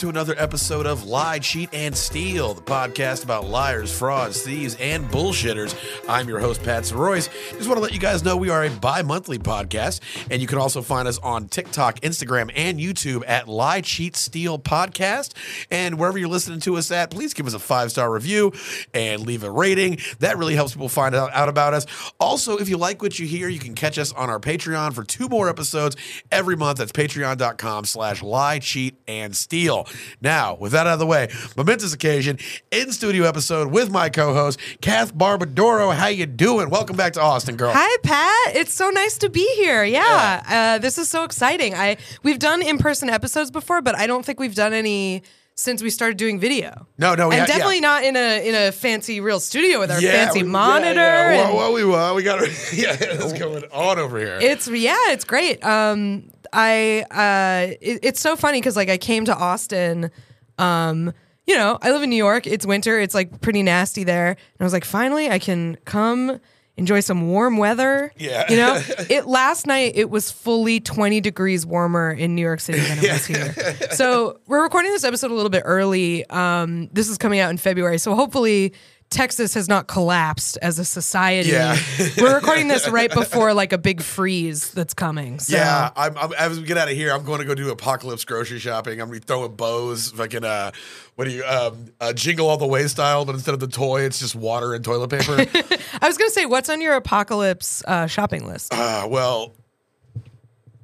To another episode of Lie, Cheat, and Steal, the podcast about liars, frauds, thieves, and bullshitters. I'm your host, Pat Royce. Just want to let you guys know we are a bi monthly podcast, and you can also find us on TikTok, Instagram, and YouTube at Lie, Cheat, Steal Podcast. And wherever you're listening to us at, please give us a five star review and leave a rating. That really helps people find out, out about us. Also, if you like what you hear, you can catch us on our Patreon for two more episodes every month. That's patreon.com slash lie, cheat, and steal. Now, with that out of the way, momentous occasion, in studio episode with my co-host, Kath Barbadoro. How you doing? Welcome back to Austin, girl. Hi, Pat. It's so nice to be here. Yeah, Uh, this is so exciting. I we've done in person episodes before, but I don't think we've done any since we started doing video. No, no, we and ha- yeah. definitely not in a in a fancy real studio with our Yeah, fancy we- monitor. Yeah, well, we well, we got yeah, it's going on over here? It's yeah, it's great. Um, I uh, it, it's so funny because like I came to Austin. Um, you know, I live in New York. It's winter. It's like pretty nasty there, and I was like, finally, I can come enjoy some warm weather. Yeah. you know, it last night it was fully twenty degrees warmer in New York City than it was here. So we're recording this episode a little bit early. Um, this is coming out in February, so hopefully. Texas has not collapsed as a society. Yeah. We're recording this right before like a big freeze that's coming. So. Yeah, I'm, I'm, as we get out of here, I'm going to go do apocalypse grocery shopping. I'm throwing bows, fucking uh, what do you um, uh, jingle all the way style, but instead of the toy, it's just water and toilet paper. I was gonna say, what's on your apocalypse uh, shopping list? uh, well,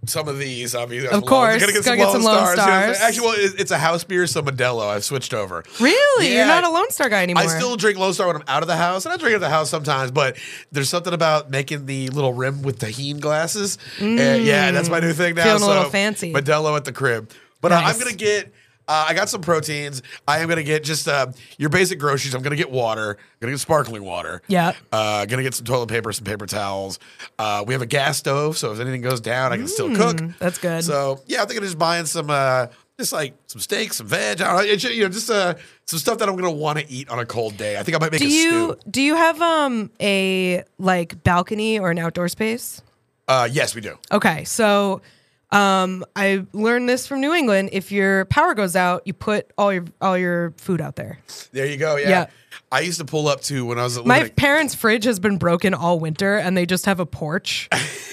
some of these, obviously, Of course, gotta get some, gotta get some Lone Stars. Stars. Actually, well, it's a house beer, so Modelo. I've switched over. really? Yeah. You're not a Lone Star guy anymore. I still drink Lone Star when I'm out of the house, and I drink it at the house sometimes. But there's something about making the little rim with Tajín glasses. And yeah, that's my new thing now. Mm. Feeling a little fancy. Modelo at the crib. But uh, I'm gonna get. Uh, I got some proteins. I am gonna get just uh, your basic groceries. I'm gonna get water. I'm gonna get sparkling water. Yeah. Uh, gonna get some toilet paper, some paper towels. Uh, we have a gas stove, so if anything goes down, I can still cook. Mm, that's good. So yeah, I'm thinking of just buying some, uh, just like some steak, some veg. I don't know, it's, you know, just uh, some stuff that I'm gonna want to eat on a cold day. I think I might make do a you stew. do you have um a like balcony or an outdoor space? Uh, yes, we do. Okay, so um I learned this from New England. If your power goes out, you put all your all your food out there. There you go. Yeah. Yeah. I used to pull up to when I was a little. My parents' fridge has been broken all winter, and they just have a porch,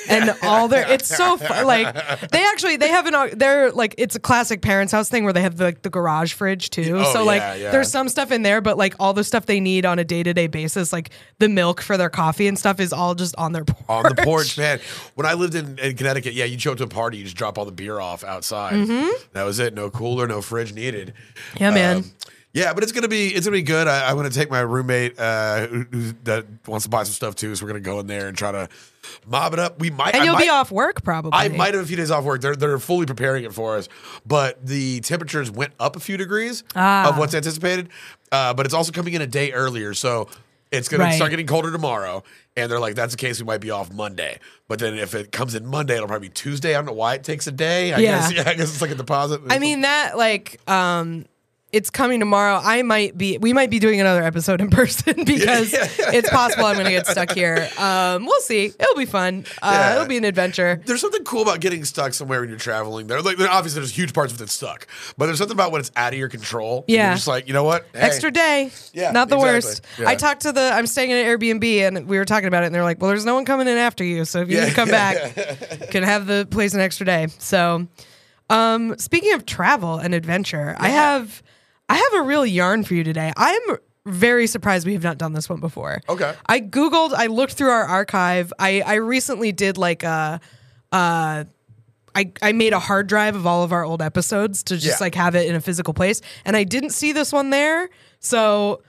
and all their. It's so fun. Like they actually they have an. They're like it's a classic parents' house thing where they have the, like the garage fridge too. Oh, so like yeah, yeah. there's some stuff in there, but like all the stuff they need on a day to day basis, like the milk for their coffee and stuff, is all just on their porch. on the porch, man. When I lived in, in Connecticut, yeah, you show up to a party, you just drop all the beer off outside. That was it. No cooler, no fridge needed. Mm-hmm. Yeah, man. Um, yeah, but it's gonna be it's gonna be good. I, I'm gonna take my roommate uh, who, who that wants to buy some stuff too, so we're gonna go in there and try to mob it up. We might, and I you'll might, be off work probably. I might have a few days off work. They're they're fully preparing it for us, but the temperatures went up a few degrees Ah. of what's anticipated. Uh, but it's also coming in a day earlier, so it's gonna Right. start getting colder tomorrow. And they're like, "That's the case. We might be off Monday." But then if it comes in Monday, it'll probably be Tuesday. I don't know why it takes a day. I Yeah. guess yeah, I guess it's like a deposit. I mean that like um it's coming tomorrow. I might be we might be doing another episode in person because it's possible I'm going to get stuck here. Um we'll see. It'll be fun. Uh Yeah. it'll be an adventure. there's something cool about getting stuck somewhere when you're traveling. There, like, there obviously there's huge parts of it stuck, but there's something about when it's out of your control. Yeah. you're just like you know what, Hey. Extra day. Yeah, Not the exactly. worst. Yeah. I talked to the I'm staying in an Airbnb and we were talking about it and they're like, "Well, there's no one coming in after you, so if you Yeah. need to come back, can have the place an extra day." So, um speaking of travel and adventure, I have I have a real yarn for you today. I'm very surprised we have not done this one before. Okay. I googled, I looked through our archive. I I recently did like a uh I, I made a hard drive of all of our old episodes to just Yeah. like have it in a physical place and I didn't see this one there. So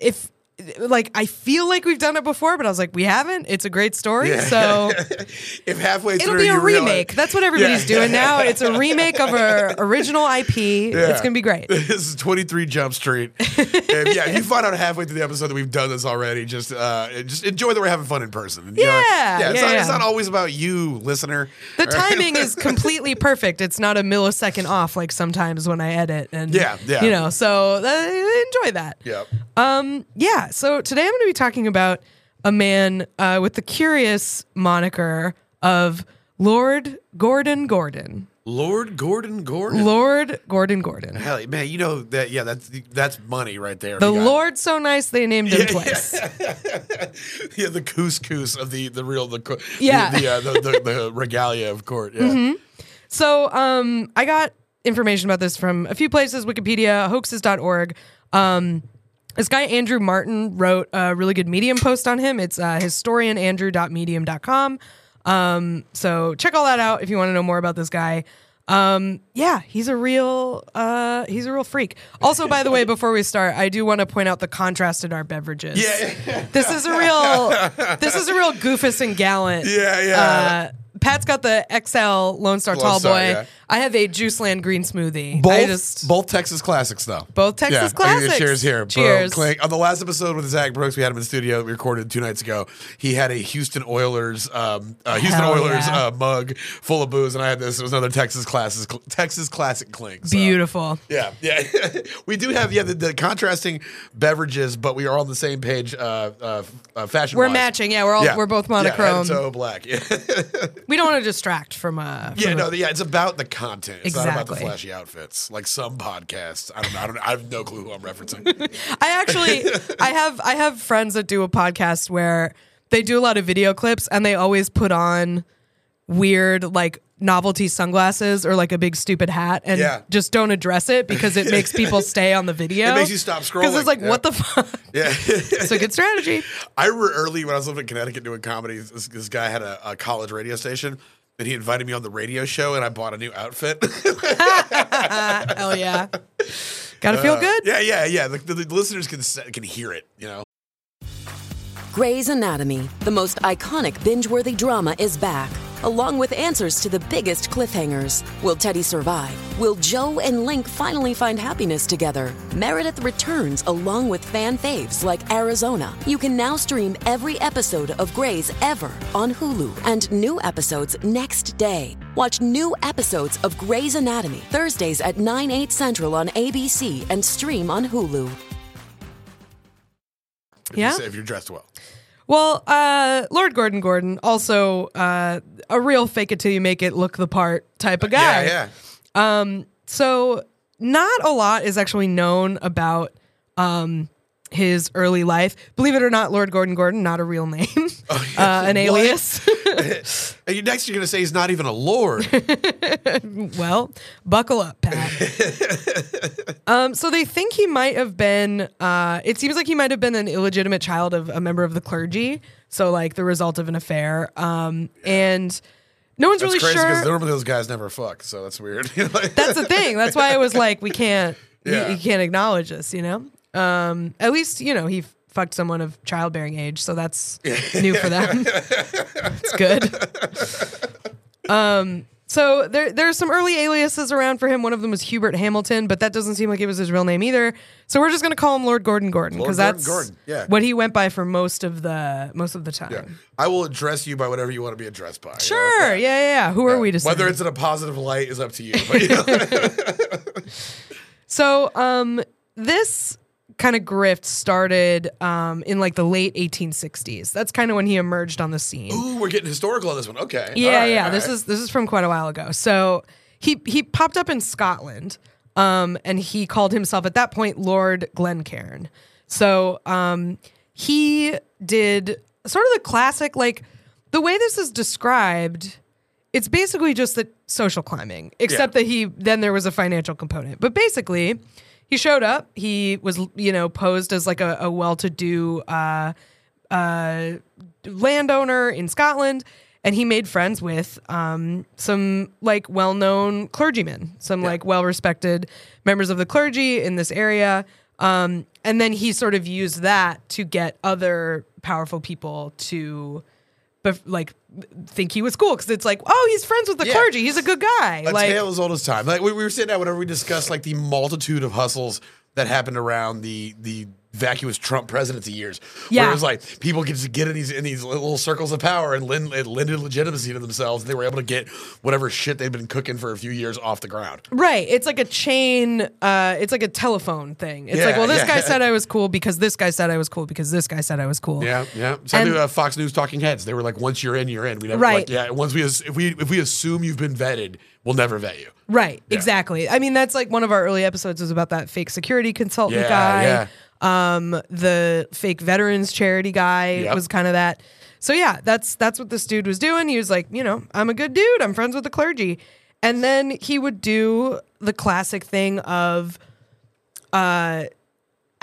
if like I feel like we've done it before, but I was like, we haven't. It's a great story. Yeah. So if halfway through, it'll be a you realize- remake. That's what everybody's Yeah. doing now. It's a remake of our original IP. It's gonna be great. This is 23 Jump Street. and yeah, if you find out halfway through the episode that we've done this already, just uh, just enjoy that we're having fun in person. And, you know, Yeah, yeah, it's, yeah, not, it's not always about you, listener. The timing is completely perfect. It's not a millisecond off like sometimes when I edit and Yeah, yeah. you know. So uh, enjoy that. Yeah. Um, yeah. So today I'm going to be talking about a man uh, with the curious moniker of Lord Gordon Gordon. Lord Gordon Gordon. Lord Gordon Gordon. Hell, man, you know that? Yeah, that's that's money right there. The You got- Lord so nice they named him twice. yeah, the couscous of the the real the co- Yeah. the the, uh, the, the, the regalia of court. Yeah. So um, I got information about this from a few places, Wikipedia, hoaxes.org. Um, this guy, Andrew Martin, wrote a really good Medium post on him. It's uh, historianandrew.medium.com. Um, so check all that out if you want to know more about this guy. Um, yeah, he's a real uh, he's a real freak. Also, by the way, before we start, I do want to point out the contrast in our beverages. Yeah. This is a real this is a real goofus and gallant. Yeah, yeah. Uh, Pat's got the XL Lone Star Lone Tall Star, Boy. yeah. I have a Juiceland Green Smoothie. Both, I just both Texas classics, though. Both Texas give classics. Cheers here. Cheers. On the last episode with Zach Brooks, we had him in the studio. that We recorded two nights ago. He had a Houston Oilers, um, uh, Houston Hell Oilers yeah. uh, mug full of booze, and I had this. It was another Texas classic, Texas classic clink. So, beautiful. Yeah, yeah. we do have yeah the, the contrasting beverages, but we are on the same page. Uh, uh, uh, fashion. We're matching. Yeah, we're all we're both monochrome. Yeah, toe black. Yeah. we don't want to distract from uh Yeah, no, yeah, it's about the content. It's not about the flashy outfits. Like some podcasts. I don't know. I don't I have no clue who I'm referencing. I actually I have I have friends that do a podcast where they do a lot of video clips and they always put on weird like novelty sunglasses or like a big stupid hat and Yeah. just don't address it because it makes people stay on the video. It makes you stop scrolling. Because it's like, Yeah. what the fuck? yeah. It's a good strategy. I remember early when I was living in Connecticut doing comedy, this, this guy had a, a college radio station and he invited me on the radio show and I bought a new outfit. Hell yeah. Gotta feel uh, good. yeah, yeah, yeah. The, the, the listeners can can hear it, you know. Grey's Anatomy, the most iconic binge worthy drama, is back, along with answers to the biggest cliffhangers. Will Teddy survive? Will Joe and Link finally find happiness together? Meredith returns along with fan faves like Arizona. You can now stream every episode of Grey's ever on Hulu and new episodes next day. Watch new episodes of Grey's Anatomy Thursdays at 9, 8 central on ABC and stream on Hulu. If you Yeah. say- if you're dressed well. Well, uh, Lord Gordon Gordon, also uh, a real fake it till you make it look the part type of guy. Yeah, yeah. So, not a lot is actually known about um, his early life. Believe it or not, Lord Gordon Gordon, not a real name, uh, an Oh, What? alias. Next you're gonna say he's not even a lord. well, buckle up, Pat. um, so they think he might have been. Uh, it seems like he might have been an illegitimate child of a member of the clergy. So, like the result of an affair. Um, and no one's That's really crazy because sure. normally those guys never fuck, so that's weird. That's the thing. That's why I was like, we can't. you- Yeah. You, can't acknowledge this. You know. Um, at least you know he f- fucked someone of childbearing age, so that's new for them. it's good. Um. So there, there's some early aliases around for him. One of them was Hubert Hamilton, but that doesn't seem like it was his real name either. So we're just gonna call him Lord Gordon Gordon because that's Gordon, yeah. what he went by for most of the most of the time. Yeah. I will address you by whatever you want to be addressed by. you know? Sure. Yeah. Yeah. yeah. Who are we to say? Whether it's in a positive light is up to you. But, you know, So, um, this kind of grift started um, in like the late 1860s. That's kind of when he emerged on the scene. ooh, we're getting historical on this one. Okay. yeah, right, yeah. This right. is this is from quite a while ago. So he he popped up in Scotland, um, and he called himself at that point Lord Glencairn. So um, he did sort of the classic like the way this is described. It's basically just the social climbing, except that he then there was a financial component. But basically, he showed up. He was you know posed as like a, a well-to-do uh, uh, landowner in Scotland, and he made friends with um, some like well-known clergymen, some like well-respected members of the clergy in this area. Um, and then he sort of used that to get other powerful people to, bef- like, think he was cool because it's like, oh, he's friends with the Yeah. clergy. He's a good guy. a like, tale as old as time. Like we, we were sitting down whenever we discussed like the multitude of hustles that happened around the the vacuous Trump presidency years. Where it was like people get to get in these in these little circles of power and lend, it lended legitimacy to themselves. They were able to get whatever shit they'd been cooking for a few years off the ground. Right. It's like a chain, uh, it's like a telephone thing. It's like, well, this yeah. guy said I was cool because this guy said I was cool because this guy said I was cool. Yeah, yeah. Same And- thing with uh, Fox News Talking Heads. They were like, once you're in, you're in. We never Right. like, yeah. Once we if we if we assume you've been vetted, we'll never vet you. Right, exactly. I mean, that's like one of our early episodes was about that fake security consultant Yeah, guy. yeah. Um, the fake veterans charity guy Yep. was kind of that. So yeah, that's that's what this dude was doing. He was like, you know, I'm a good dude. I'm friends with the clergy, and then he would do the classic thing of uh,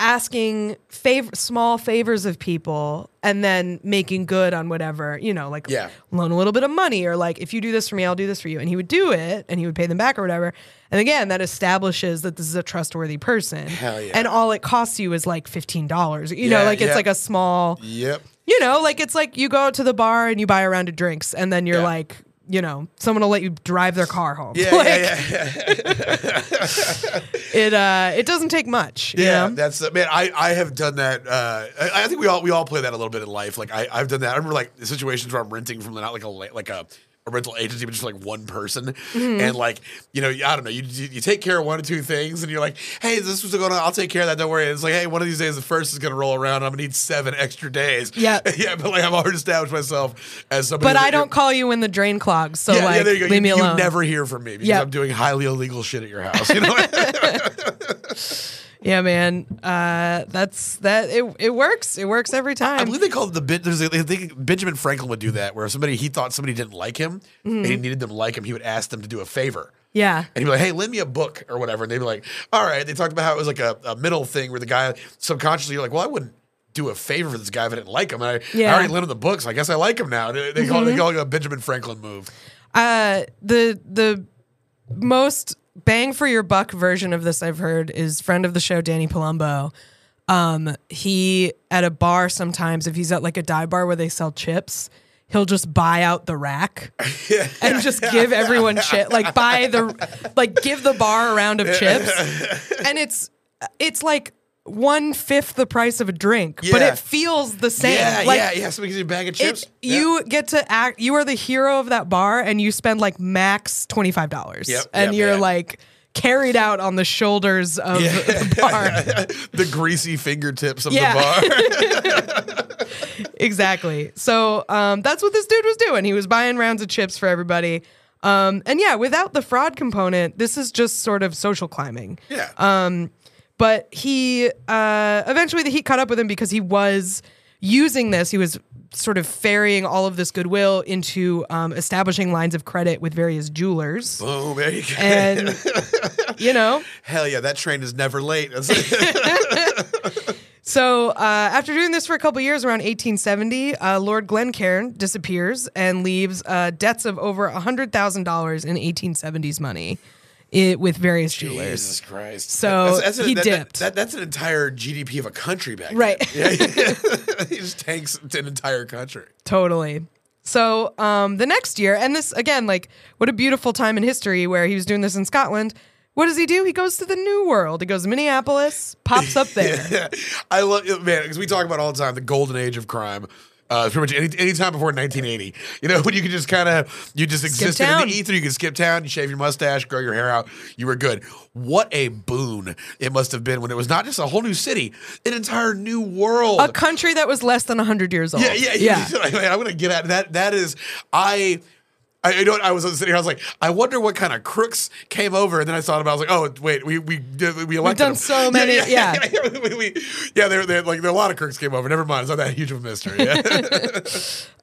asking favor small favors of people and then making good on whatever you know like Yeah. loan a little bit of money or like if you do this for me i'll do this for you and he would do it and he would pay them back or whatever and again that establishes that this is a trustworthy person Hell yeah. and all it costs you is like $15 you Yeah, know like it's yeah. like a small Yep. you know like it's like you go out to the bar and you buy a round of drinks and then you're Yeah. like you know someone will let you drive their car home Yeah, Like, yeah, yeah, yeah. it uh it doesn't take much you Yeah, know? that's uh, man. I, I have done that. Uh, I, I think we all we all play that a little bit in life. Like I I've done that. I remember like the situations where I'm renting from not like a like a. A rental agency, but just like one person, Mm-hmm. and like you know, I don't know, you, you you take care of one or two things, and you're like, hey, this was going on, I'll take care of that. Don't worry. And it's like, hey, one of these days the first is gonna roll around. I'm gonna need seven extra days. Yeah. yeah, but like I've already established myself as somebody. But I don't call you when the drain clogs, so yeah, like yeah, there you go. leave you, me you alone. never hear from me because Yep. I'm doing highly illegal shit at your house. You know. Yeah, man. Uh, that's that. It it works. It works every time. I believe they called it the bit. There's a, I think Benjamin Franklin would do that, where somebody he thought somebody didn't like him and he needed them to like him. He would ask them to do a favor. yeah. And he'd be like, "Hey, lend me a book or whatever." And they'd be like, "All right." They talked about how it was like a, a middle thing where the guy subconsciously, you're like, "Well, I wouldn't do a favor for this guy if I didn't like him. I, Yeah. I already lent him the books. I guess I like him now." They, they call it they call it a Benjamin Franklin move. Uh, the the most bang for your buck version of this I've heard is friend of the show Danny Palumbo. Um, he at a bar sometimes if he's at like a dive bar where they sell chips, he'll just buy out the rack and just give everyone chip like buy the like give the bar a round of chips, and it's it's like one fifth the price of a drink, but it feels the same. Yeah, like, yeah, yeah. Somebody gives you a bag of chips. it, Yeah. you get to act you are the hero of that bar and you spend like max $25 Yep, and yep, you're yeah. like carried out on the shoulders of the bar the greasy fingertips of Yeah. the bar. exactly so um, that's what this dude was doing he was buying rounds of chips for everybody um, and yeah without the fraud component this is just sort of social climbing yeah. Um, but he uh, eventually the heat caught up with him because he was using this. He was sort of ferrying all of this goodwill into um, establishing lines of credit with various jewelers, Boom, there you go. and you know. Hell yeah, that train is never late. So uh, after doing this for a couple years, around 1870, uh, Lord Glencairn disappears and leaves uh, debts of over hundred thousand dollars in 1870s money. It, with various jewelers. Jesus Christ. So he that- dipped. That, that's an entire GDP of a country back Right. then. Yeah, he just tanks an entire country. Totally. So um, the next year, and this again, like what a beautiful time in history where he was doing this in Scotland. What does he do? He goes to the New World. He goes to Minneapolis, pops up there. I love man because we talk about all the time the golden age of crime. Uh, pretty much any, any time before 1980, you know, when you could just kind of you just existed in the ether, you could skip town, you shave your mustache, grow your hair out, you were good. What a boon it must have been when it was not just a whole new city, an entire new world. A country that was less than 100 years old. Yeah, yeah, yeah. I'm gonna get at that. That is, I. I, you know what? I was sitting here. I was like, I wonder what kind of crooks came over, and then I thought about. I was like, oh wait, we we did we elected done them. so many- Yeah, yeah, yeah. yeah. we, we, yeah there, there, like there, a lot of crooks came over. Never mind, it's not that huge of a mystery. Yeah.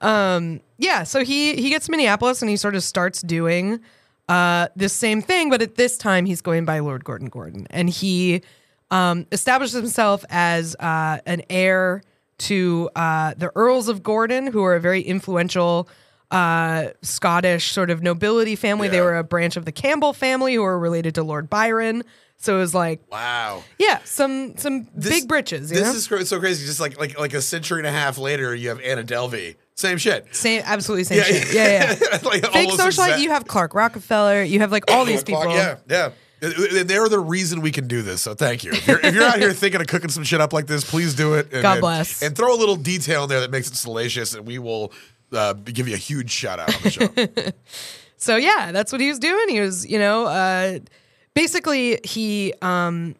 um, Yeah, so he he gets to Minneapolis and he sort of starts doing uh, this same thing, but at this time he's going by Lord Gordon Gordon, and he um, establishes himself as uh, an heir to uh, the Earls of Gordon, who are a very influential uh, Scottish sort of nobility family. They were a branch of the Campbell family, who are related to Lord Byron. So it was like, wow. yeah, some some big britches. You This know? is so crazy. Just like like like a century and a half later, you have Anna Delvey. Same shit. same, absolutely same shit. Yeah, yeah. like Fake socialite. exact- You have Clark Rockefeller. You have like all these people. Yeah, yeah. They're the reason we can do this. So thank you. If you're, if you're out here thinking of cooking some shit up like this, please do it. And, God and- bless. And throw a little detail in there that makes it salacious, and we will uh, give you a huge shout out on the show. So yeah, that's what he was doing. He was, you know, uh, basically he um,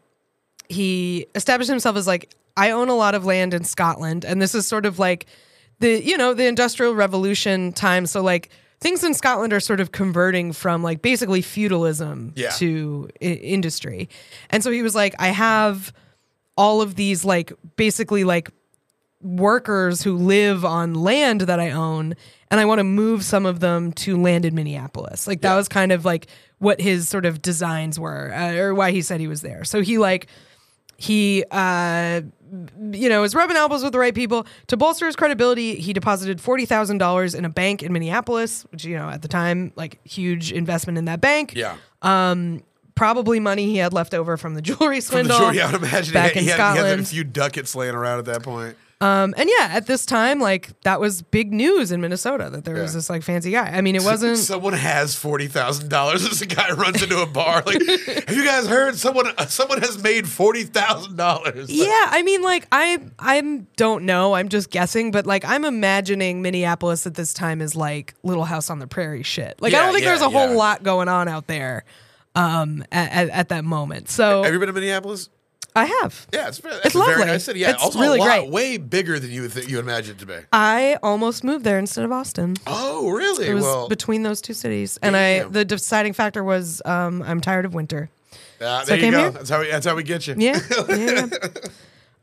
he established himself as like I own a lot of land in Scotland, and this is sort of like the you know the Industrial Revolution time. So like things in Scotland are sort of converting from like basically feudalism Yeah. to I- industry. And so he was like, I have all of these like basically like workers who live on land that I own and I want to move some of them to land in Minneapolis. Like that Yeah. was kind of like what his sort of designs were uh, or why he said he was there. So he like he uh you know is rubbing elbows with the right people to bolster his credibility he deposited $40000 in a bank in minneapolis which you know at the time like huge investment in that bank Yeah. probably money he had left over from the jewelry From the swindle I would imagine back he, in had, he, had, he had a few ducats laying around at that point. Um, and yeah, at this time, like that was big news in Minnesota that there was this like fancy guy. I mean, it wasn't. Someone has forty thousand dollars This guy runs into a bar. Like, have you guys heard? Someone someone has made forty thousand dollars. yeah, I mean, like I I don't know. I'm just guessing, but like I'm imagining Minneapolis at this time is like Little House on the Prairie shit. Like I don't think there's a whole lot going on out there um at, at, at that moment. So Have you been to Minneapolis? I have. Yeah, it's, it's It's a very lovely. nice city. Yeah, It's also really a lot, great. way bigger than you would think you would imagine it to be. I almost moved there instead of Austin. Oh, really? It was well, between those two cities, and I the deciding factor was um, I'm tired of winter. uh, so there you go. here? That's how we, that's how we get you. Yeah. yeah.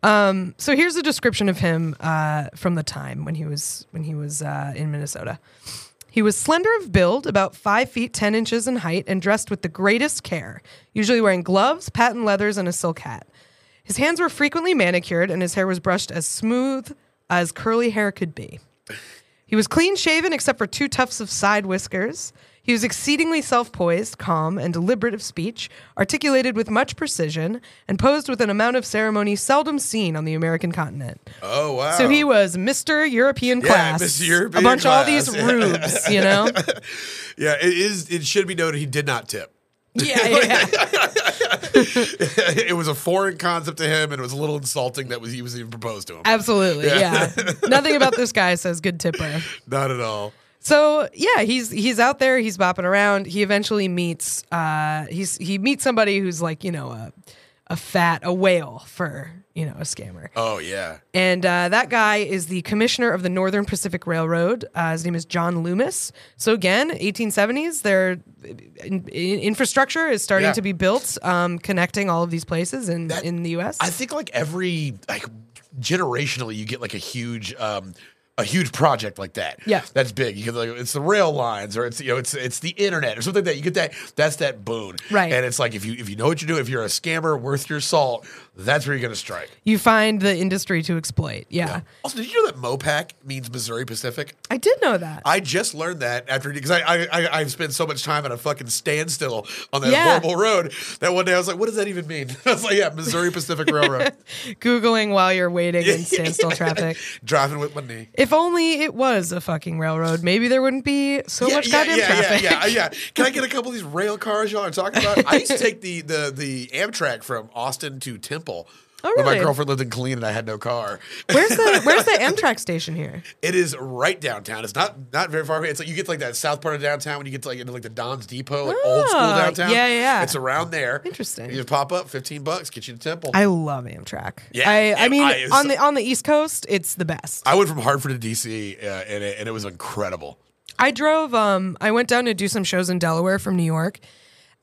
um, so here's a description of him uh, from the time when he was when he was uh, in Minnesota. He was slender of build, about five feet ten inches in height, and dressed with the greatest care, usually wearing gloves, patent leathers, and a silk hat. His hands were frequently manicured, and his hair was brushed as smooth as curly hair could be. He was clean shaven except for two tufts of side whiskers. He was exceedingly self poised, calm, and deliberate of speech, articulated with much precision, and posed with an amount of ceremony seldom seen on the American continent. Oh wow. So he was Mr. European Yeah, class. Mr. European a bunch of all these class. rubes, you know? yeah, it is. It should be noted he did not tip. yeah, yeah. it was a foreign concept to him, and it was a little insulting that was he was even proposed to him. Absolutely, yeah. Nothing about this guy says good tipper. Not at all. So yeah, he's he's out there, he's bopping around. He eventually meets uh he's he meets somebody who's like, you know, a a fat, a whale for, you know, a scammer. Oh yeah. And uh, that guy is the commissioner of the Northern Pacific Railroad. Uh, his name is John Loomis. So again, 1870s, their in, in- infrastructure is starting Yeah. to be built, um, connecting all of these places in That- in the U.S. I think like every like generationally, you get like a huge. um a huge project like that, Yeah. that's big. You get like it's the rail lines, or it's you know it's it's the internet, or something like that. You get that. That's that boon, Right. And it's like if you if you know what you do, if you're a scammer worth your salt, that's where you're gonna strike. you find the industry to exploit. Yeah, Also, did you know that MOPAC means Missouri Pacific? I did know that. I just learned that after because I, I I I've spent so much time at a fucking standstill on that Yeah. horrible road that one day I was like, what does that even mean? I was like, yeah, Missouri Pacific Railroad. Googling while you're waiting in standstill traffic. Driving with my knee. If only it was a fucking railroad, maybe there wouldn't be so much goddamn yeah, traffic. yeah, uh, yeah, yeah. Can I get a couple of these rail cars y'all are talking about? I used to take the the the Amtrak from Austin to Temple. Oh, When my girlfriend lived in Killeen and I had no car. Where's the Where's the Amtrak station here? It is right downtown. It's not not very far away. It's like you get to like that south part of downtown when you get to like into like the Don's Depot, like old school downtown. yeah, yeah. It's around there. Interesting. You just pop up, fifteen bucks, get you to Temple. I love Amtrak. Yeah, I, I mean, I- on the on the East Coast, it's the best. I went from Hartford to DC, uh, and, it, and it was incredible. I drove. Um, I went down to do some shows in Delaware from New York,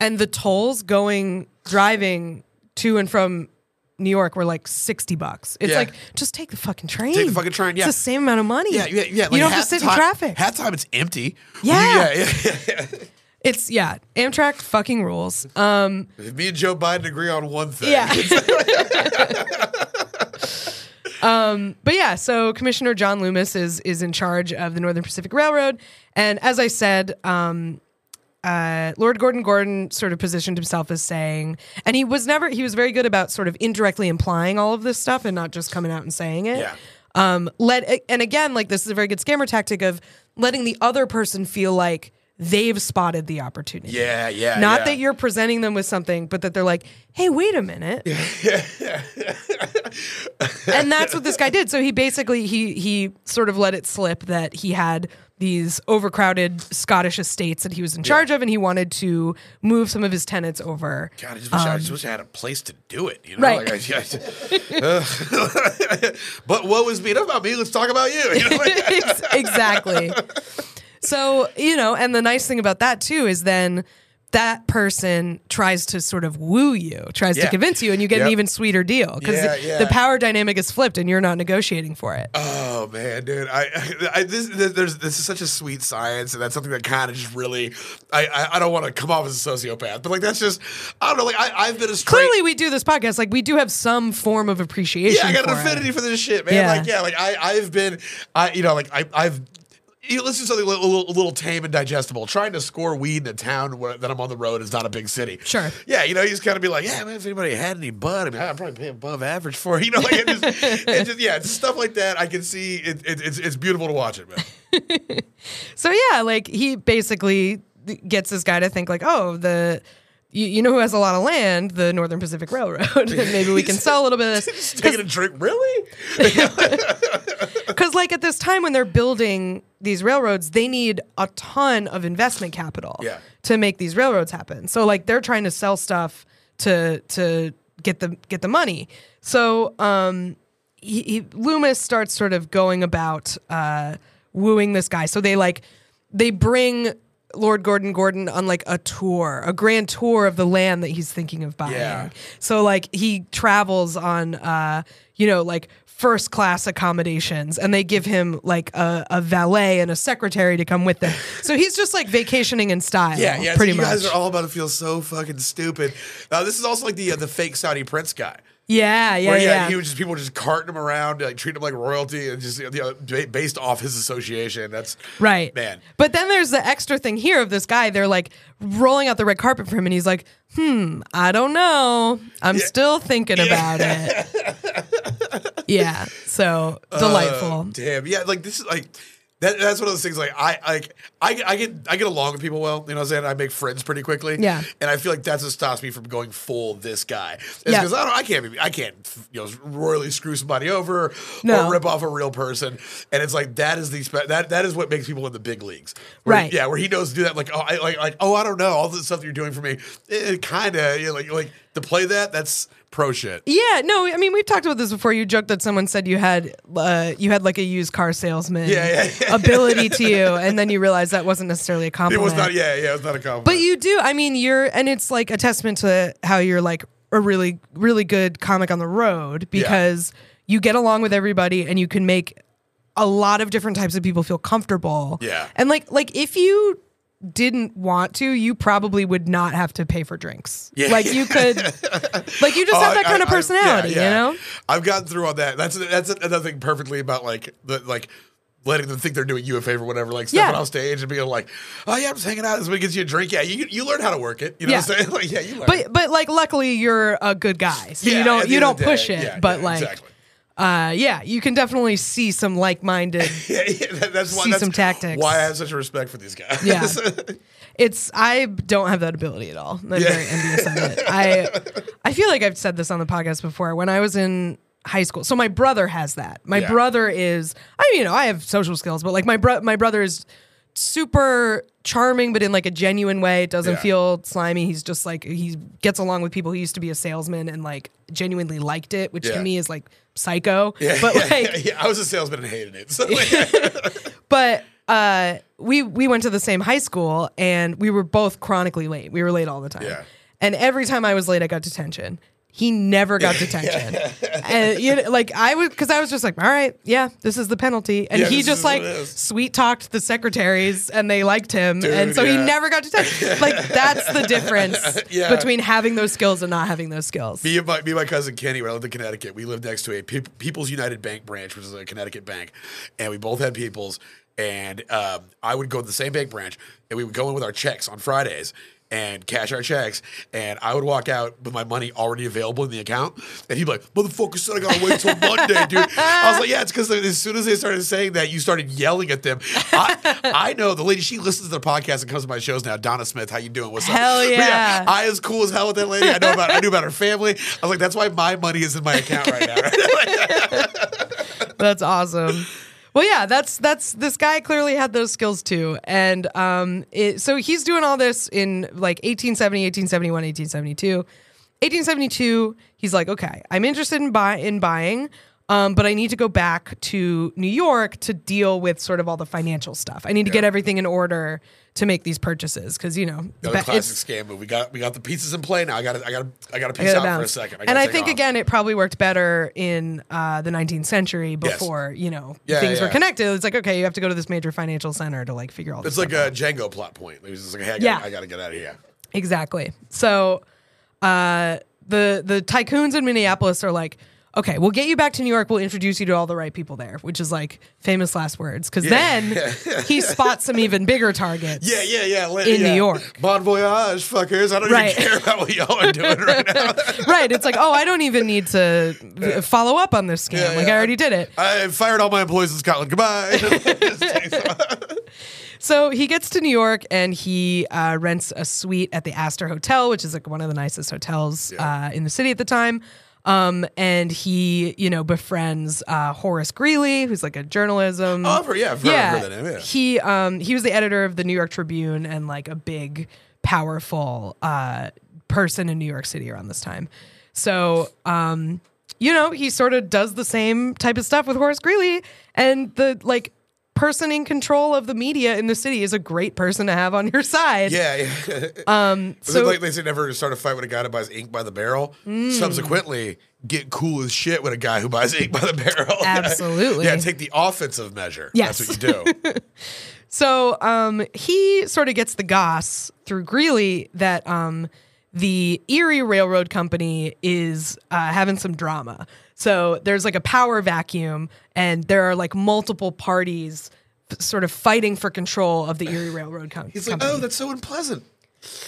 and the tolls going driving to and from New York were like sixty bucks. It's Yeah. like just take the fucking train. Take the fucking train, yeah. it's the same amount of money. Yeah, yeah, yeah. you don't have to sit the in traffic. Half time it's empty. Yeah. yeah, yeah, yeah. it's yeah. Amtrak fucking rules. Um, If me and Joe Biden agree on one thing, Yeah. um, but yeah, so Commissioner John Loomis is is in charge of the Northern Pacific Railroad, and as I said, um, uh, Lord Gordon Gordon sort of positioned himself as saying, and he was never he was very good about sort of indirectly implying all of this stuff and not just coming out and saying it. Yeah. Um, let and again, like this is a very good scammer tactic of letting the other person feel like they've spotted the opportunity. yeah, yeah. Not yeah. that you're presenting them with something, but that they're like, hey, wait a minute. and that's what this guy did. So he basically he he sort of let it slip that he had these overcrowded Scottish estates that he was in charge of and he wanted to move some of his tenants over. God, I just, wish I, I just wish I had a place to do it. You know, Um, Right. Like, I- I- uh, but what was beat up about me? Let's talk about you. you know? Exactly. so you know, and the nice thing about that too is then that person tries to sort of woo you, tries Yeah. to convince you, and you get an even sweeter deal because Yeah, the, yeah. the power dynamic is flipped, and you're not negotiating for it. Oh man, dude! I, I this, there's this is such a sweet science, and that's something that kind of just really. I I, I don't want to come off as a sociopath, but like that's just I don't know. Like I I've been a straight. Clearly, we do this podcast like we do have some form of appreciation. yeah, I got an for it. affinity for this shit, man. Yeah. Like yeah, like I I've been I you know like I I've. You let's do something a little, a little, tame and digestible. Trying to score weed in a town where, that I'm on the road is not a big city. Sure. Yeah, you know, you just kind of be like, yeah, man, if anybody had any bud, I mean, I'd probably pay above average for it. You know, like it just, it just yeah, it's stuff like that. I can see it, it, it's, it's beautiful to watch it, man. So yeah, like he basically gets this guy to think like, oh, the you, you know who has a lot of land, the Northern Pacific Railroad, maybe we can sell a little bit of this. Taking a drink, really? Because like at this time when they're building these railroads, they need a ton of investment capital Yeah. to make these railroads happen. So like they're trying to sell stuff to to get the get the money. So um, he, he, Loomis starts sort of going about uh, wooing this guy. So they like they bring Lord Gordon Gordon on like a tour, a grand tour of the land that he's thinking of buying. Yeah. So like he travels on uh, you know, like first class accommodations and they give him like a, a valet and a secretary to come with them. So he's just like vacationing in style. Yeah, yeah. Pretty so you much. guys are all about to feel so fucking stupid. Uh, this is also like the uh, the fake Saudi prince guy. Yeah, yeah, Where yeah, yeah. he was just people just carting him around, like treating him like royalty, and just you know, based off his association. That's Right. man. But then there's the extra thing here of this guy. They're like rolling out the red carpet for him, and he's like, hmm, I don't know. I'm still thinking about it. yeah. So delightful. Uh, damn. Yeah, like this is like that, that's one of those things like I like I, I get I get along with people well, you know what I'm saying? I make friends pretty quickly. Yeah. And I feel like that's what stops me from going full this guy. It's Yeah. because I don't I can't be I can't you know royally screw somebody over No. or rip off a real person. And it's like that is the that that is what makes people in the big leagues. Where- Right. Yeah, where he knows to do that like oh I like like oh I don't know, all the stuff you're doing for me. It, kind of you know, like like to play that that's pro shit. Yeah, no, I mean we've talked about this before. You joked that someone said you had uh, you had like a used car salesman Yeah, yeah, yeah. ability to you, and then you realized that wasn't necessarily a It compliment. was not yeah, yeah, it was not a compliment. But you do. I mean, you're, and it's like a testament to how you're like a really, really good comic on the road because you get along with everybody and you can make a lot of different types of people feel comfortable. Yeah. And like, like if you didn't want to, you probably would not have to pay for drinks. Yeah. Like you could, like you just Oh, have that I- kind of I- I- personality, yeah, yeah. you know? I've gotten through on that. That's that's another thing perfectly about like the like letting them think they're doing you a favor, whatever. Like stepping Yeah. off stage and being like, "Oh yeah, I'm just hanging out. Somebody gets you a drink. Yeah, you you learn how to work it. You know what I'm Yeah. saying? Like yeah, you learn. But but like luckily you're a good guy, so Yeah, you don't you don't push day, it. yeah, but yeah, like, exactly. Uh, yeah, you can definitely see some like minded. yeah, yeah, that- that's why see that's some tactics. Why I have such a respect for these guys. Yeah. It's I don't have that ability at all. I'm very envious of it. I I feel like I've said this on the podcast before. When I was in high school, so my brother has that. My Yeah. brother is I mean, you know I have social skills, but like my bro my brother is super charming, but in like a genuine way. It doesn't Yeah. feel slimy. He's just like he gets along with people. He used to be a salesman and like genuinely liked it, which Yeah. to me is like psycho. Yeah, but yeah, like yeah, I was a salesman and hated it. So but uh, we we went to the same high school and we were both chronically late. We were late all the time. Yeah. And every time I was late, I got detention. He never got detention. and you know, like I was because I was just like, all right, yeah, this is the penalty. And Yeah, he this just is what like it is. sweet talked the secretaries and they liked him. and Dude, so he yeah. never got detention. like that's the difference Yeah. between having those skills and not having those skills. Me and my, me and my cousin Kenny, when I lived in Connecticut, we lived next to a Peop People's United Bank branch, which is a Connecticut bank, and we both had People's. And um, I would go to the same bank branch, and we would go in with our checks on Fridays and cash our checks. And I would walk out with my money already available in the account, and he'd be like, "Motherfucker said I gotta wait till Monday, dude." I was like, "Yeah, it's because as soon as they started saying that, you started yelling at them." I, I know the lady; she listens to the podcast and comes to my shows now. Donna Smith, how you doing? What's up? Hell But yeah. I as cool as hell with that lady. I know about I knew about her family. I was like, that's why my money is in my account right now. Right? That's awesome. Well, yeah, that's that's this guy clearly had those skills too, and um, it, so he's doing all this in like 1870, 1871, 1872. 1872, he's like, okay, I'm interested in buy in buying. Um, but I need to go back to New York to deal with sort of all the financial stuff. I need to get everything in order to make these purchases because you know Another ba- classic scam move. We got we got the pieces in play now. I got I got I got to piece gotta out for a bounce. second. and I think off. again, it probably worked better in uh, the 19th century Yes. before you know Yeah, things yeah. were connected. It's like okay, you have to go to this major financial center to like figure all this. it's like a Django plot point. It was just like, hey, I got Yeah. I got to get out of here. Exactly. So uh, the the tycoons in Minneapolis are like, okay, we'll get you back to New York. We'll introduce you to all the right people there, which is like famous last words. Because then he spots some even bigger targets. Yeah, yeah, yeah. let- In New. York. Bon voyage, fuckers. I don't Right. even care about what y'all are doing right now. right. It's like, oh, I don't even need to v- follow up on this scam. Yeah, like yeah. I already did it. I fired all my employees in Scotland. Goodbye. So he gets to New York and he uh, rents a suite at the Astor Hotel, which is like one of the nicest hotels uh, in the city at the time. Um, and he, you know, befriends uh, Horace Greeley, who's like a journalism. Oh, I've heard- yeah, I've heard- I've heard that name, yeah. He um he was the editor of the New York Tribune and like a big, powerful uh person in New York City around this time. So um, you know, he sort of does the same type of stuff with Horace Greeley, and the like person in control of the media in the city is a great person to have on your side. yeah, yeah. Um, So, like they say, never start a fight with a guy that buys ink by the barrel. Mm. Subsequently, get cool as shit with a guy who buys ink by the barrel. Absolutely. yeah, take the offensive measure. Yes. That's what you do. So um, he sort of gets the goss through Greeley that um, the Erie Railroad Company is uh, having some drama. So there's like a power vacuum, and there are like multiple parties f- sort of fighting for control of the Erie Railroad Com- He's like, Company. oh, that's so unpleasant.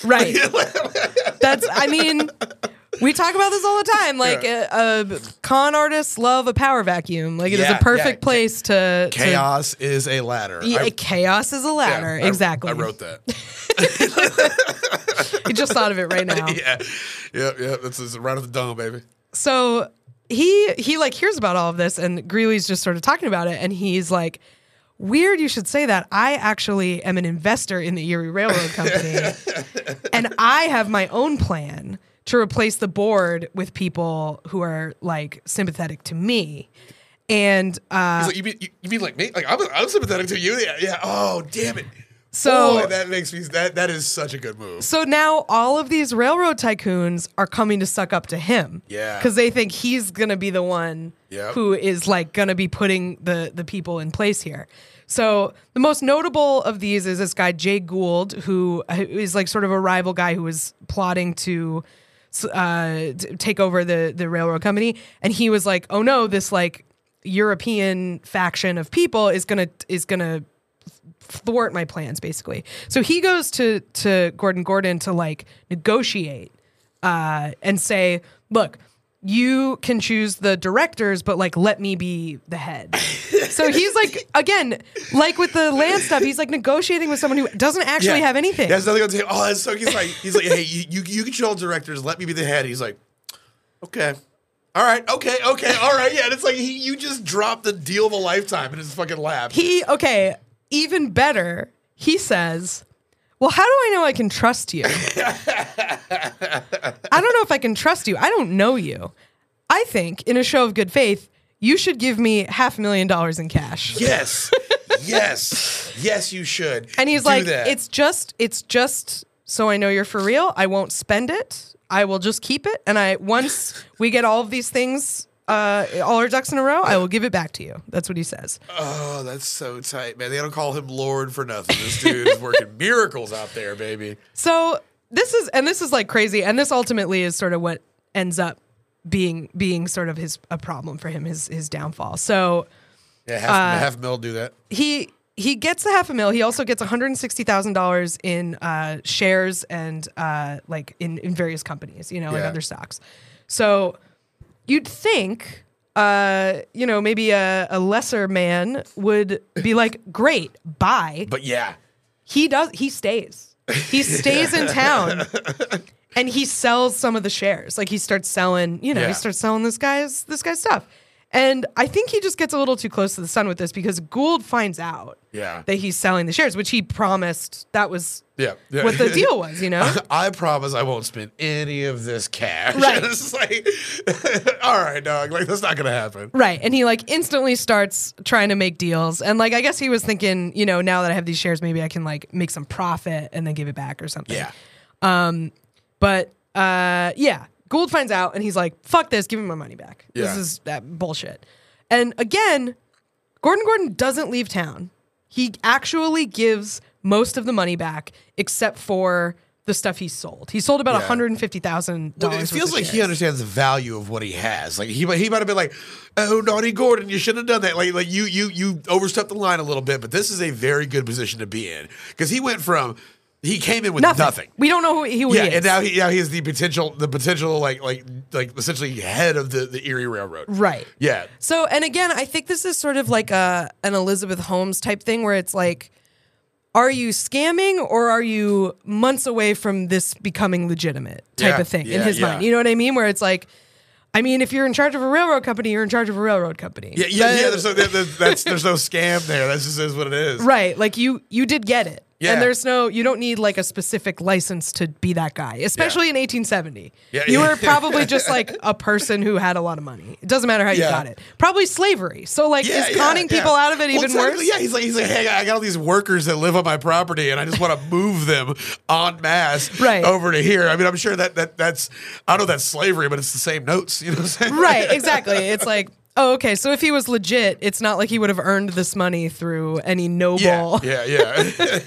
right. That's, I mean, we talk about this all the time. Like, uh, uh, con artists love a power vacuum. Like, it is Yeah, a perfect place to to- Chaos is a ladder. Yeah, I- chaos is a yeah, ladder. I- exactly. I wrote that. I just thought of it right now. yeah, yeah, yeah. That's, that's right off the dome, baby. So he he like hears about all of this, and Greeley's just sort of talking about it, and he's like, "Weird, you should say that. I actually am an investor in the Erie Railroad Company, and I have my own plan to replace the board with people who are like sympathetic to me." And uh, He's like, you mean you, you mean like me? Like I'm, I'm sympathetic to you. Yeah, yeah. Oh, damn it. So- Boy, that makes me that that is such a good move. So now all of these railroad tycoons are coming to suck up to him. Yeah. Because they think he's gonna be the one Yep. who is like gonna be putting the the people in place here. So the most notable of these is this guy Jay Gould, who who is like sort of a rival guy who was plotting to uh, take over the the railroad company, and he was like, "Oh no, this like European faction of people is gonna is gonna thwart my plans basically so he goes to to gordon gordon to like negotiate uh and say look you can choose the directors but like let me be the head so he's like again like with the land stuff he's like negotiating with someone who doesn't actually have anything has nothing to say. Oh, that's so. He's like, he's like, hey, you, you, you control directors. Let me be the head. He's like, okay, all right, okay, okay, all right. Yeah, and it's like he, you just dropped the deal of a lifetime in his fucking lap. he okay even better he says well how do i know i can trust you? I don't know if i can trust you. I don't know you. I think in a show of good faith you should give me half a million dollars in cash. Yes, yes, yes. You should. and he's Do like that. it's just it's just so i know you're for real. I won't spend it. I will just keep it. And i once we get all of these things uh, all our ducks in a row i will give it back to you that's what he says Oh, that's so tight, man. They don't call him Lord for nothing. This dude is working miracles out there, baby. So this is and this is like crazy, and this ultimately is sort of what ends up being being sort of his a problem for him, his his downfall. So Yeah, half, Uh, half mil do that. he he gets the half a mil. He also gets one hundred and sixty thousand dollars in uh, shares and uh, like in in various companies, you know, Yeah. other stocks. So you'd think. Uh, you know, maybe a, a lesser man would be like, "Great, bye." But yeah, he does he stays he stays in town and he sells some of the shares like he starts selling you know Yeah. he starts selling this guy's this guy's stuff And I think he just gets a little too close to the sun with this because Gould finds out Yeah. that he's selling the shares, which he promised that was Yeah, yeah. what the deal was, you know? I promise I won't spend any of this cash. Right. it's like, all right, dog. Like that's not gonna happen. Right. And he like instantly starts trying to make deals. And like I guess he was thinking, you know, now that I have these shares, maybe I can like make some profit and then give it back or something. Yeah. Um, But uh yeah, Gould finds out and he's like, fuck this, give me my money back. This Yeah. is that bullshit. And again, Gordon Gordon doesn't leave town. He actually gives most of the money back except for the stuff he sold. He sold about Yeah. one hundred and fifty thousand Well, dollars. it feels like he understands the value of what he has. Like he might- he might have been like, "Oh, naughty Gordon, you shouldn't have done that." Like like you you you overstepped the line a little bit, but this is a very good position to be in because he went from he came in with nothing. nothing. We don't know who, he, who yeah, he is. and now he now he is the potential the potential like like like essentially head of the the Erie Railroad. right. Yeah. So, and again, I think this is sort of like a an Elizabeth Holmes type thing where it's like, are you scamming or are you months away from this becoming legitimate type Yeah, of thing in his yeah. mind? You know what I mean? Where it's like, I mean, if you're in charge of a railroad company, you're in charge of a railroad company. Yeah, yeah, yeah. There's no, there's, that's, there's no scam there. That's just is what it is. Right. Like you you did get it. Yeah. And there's no you don't need like a specific license to be that guy, especially in 1870. Yeah, you were probably just like a person who had a lot of money. It doesn't matter how you got it. Probably slavery. So like Yeah, is conning yeah. people out of it Well, even technically, worse? Yeah, he's like, he's like, hey, I got all these workers that live on my property, and I just want to move them en masse Right. over to here. I mean, I'm sure that that that's I don't know that's slavery, but it's the same notes. You know what I'm saying? right, exactly. It's like, oh, okay. So if he was legit, it's not like he would have earned this money through any noble Yeah, yeah, yeah.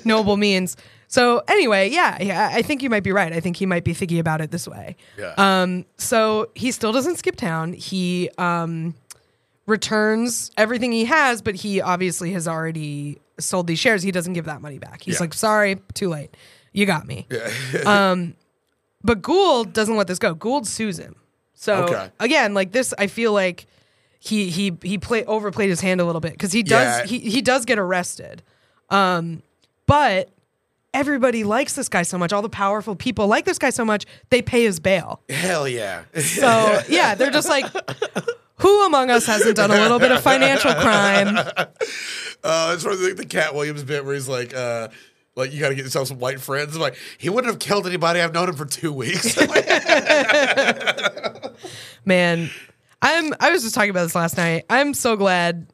noble means. So anyway, yeah, yeah, I think you might be right. I think he might be thinking about it this way. Yeah. Um, so he still doesn't skip town. He um, returns everything he has, but he obviously has already sold these shares. He doesn't give that money back. He's Yeah. like, sorry, too late. You got me. Yeah. um, but Gould doesn't let this go. Gould sues him. So Okay. again, like this, I feel like he he he play overplayed his hand a little bit because he does Yeah. he he does get arrested. Um, but everybody likes this guy so much. All the powerful people like this guy so much. They pay his bail. Hell yeah. So yeah, they're just like, who among us hasn't done a little bit of financial crime? Uh, it's sort of like the Katt Williams bit where he's like, uh, like you got to get yourself some white friends. I'm like, he wouldn't have killed anybody. I've known him for two weeks. Man, I'm. I was just talking about this last night. I'm so glad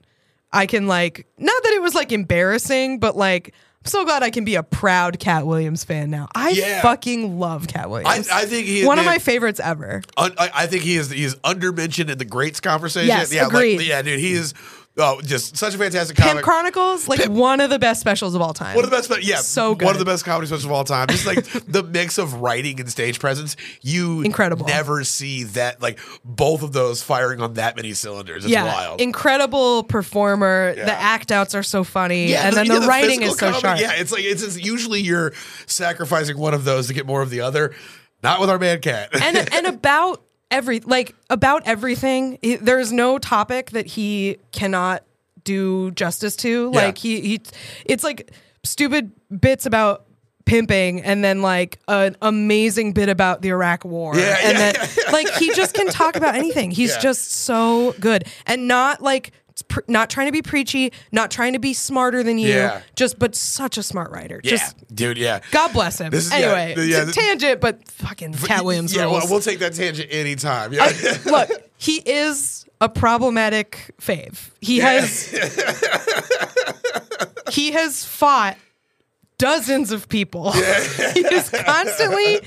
I can like, not that it was like embarrassing, but like. I'm so glad I can be a proud Katt Williams fan now. I Yeah. fucking love Katt Williams. I think he is- one of man- my favorites ever. Un- I, I think he is he is undermentioned in the greats conversation. Yes, yeah, agreed. Like, yeah, dude, he is oh, just such a fantastic Pimp comic. Chronicles, like one of the best specials of all time. one of the best, yeah, So good. One of the best comedy specials of all time. Just like the mix of writing and stage presence, you Incredible. Never see that like both of those firing on that many cylinders. It's yeah, wild. incredible performer. Yeah. The act outs are so funny, yeah, and then yeah, the, writing is so comedy, sharp. Yeah, it's like it's, it's usually you're sacrificing one of those to get more of the other. Not with our man Katt. and and about every like about everything. He, there's no topic that he cannot do justice to. Yeah. Like he he, it's like stupid bits about pimping and then like an amazing bit about the Iraq war Yeah, and yeah, then like he just can talk about anything he's Yeah. just so good and not like pr- not trying to be preachy not trying to be smarter than you Yeah. just but such a smart writer yeah, just dude. Yeah. God bless him. This is- anyway, yeah, t- the- tangent, but fucking Katt Williams Yeah, well, we'll take that tangent anytime. Yeah. Look, he is a problematic fave. He has he has fought dozens of people. he is constantly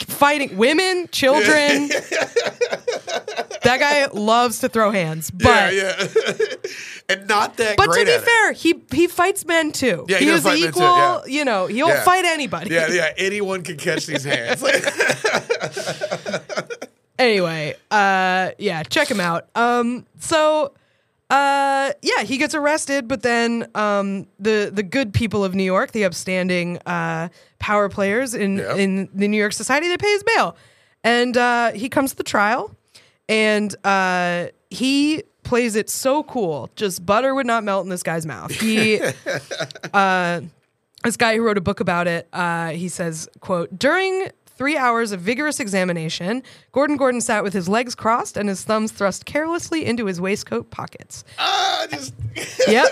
fighting women, children. that guy loves to throw hands, but yeah, yeah. and not that but to be at it. fair, he he fights men too. Yeah, he he is fight men too, equal. yeah. You know, he'll Yeah. fight anybody. Yeah, yeah. Anyone can catch these hands. anyway, uh, yeah, check him out. Um, so, uh, yeah, he gets arrested, but then um, the the good people of New York, the upstanding uh, power players in Yep. in the New York society, they pay his bail, and uh, he comes to the trial, and uh, he plays it so cool, just butter would not melt in this guy's mouth. He. uh, this guy who wrote a book about it, uh, he says, quote, during three hours of vigorous examination, Gordon Gordon sat with his legs crossed and his thumbs thrust carelessly into his waistcoat pockets. Ah, just Yep.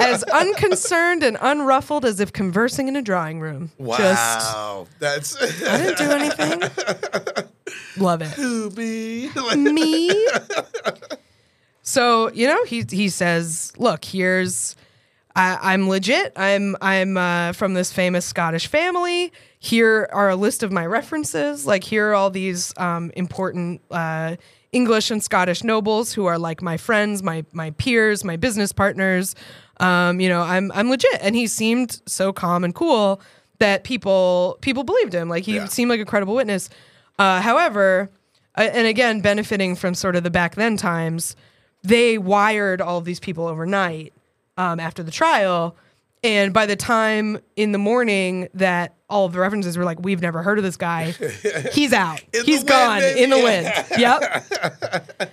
as unconcerned and unruffled as if conversing in a drawing room. Just, wow. That's I didn't do anything. Love it. to me. me. So you know, he he says, "Look, here's I, I'm legit. I'm I'm uh, from this famous Scottish family. Here are a list of my references. Like here are all these um, important uh, English and Scottish nobles who are like my friends, my my peers, my business partners. Um, you know, I'm I'm legit." And he seemed so calm and cool that people people believed him. Like he Yeah. seemed like a credible witness. Uh, however, uh, and again, benefiting from sort of the back then times, they wired all of these people overnight um, after the trial. And by the time in the morning that all of the references were like, we've never heard of this guy, he's out. He's wind, gone baby. in the wind. Yep.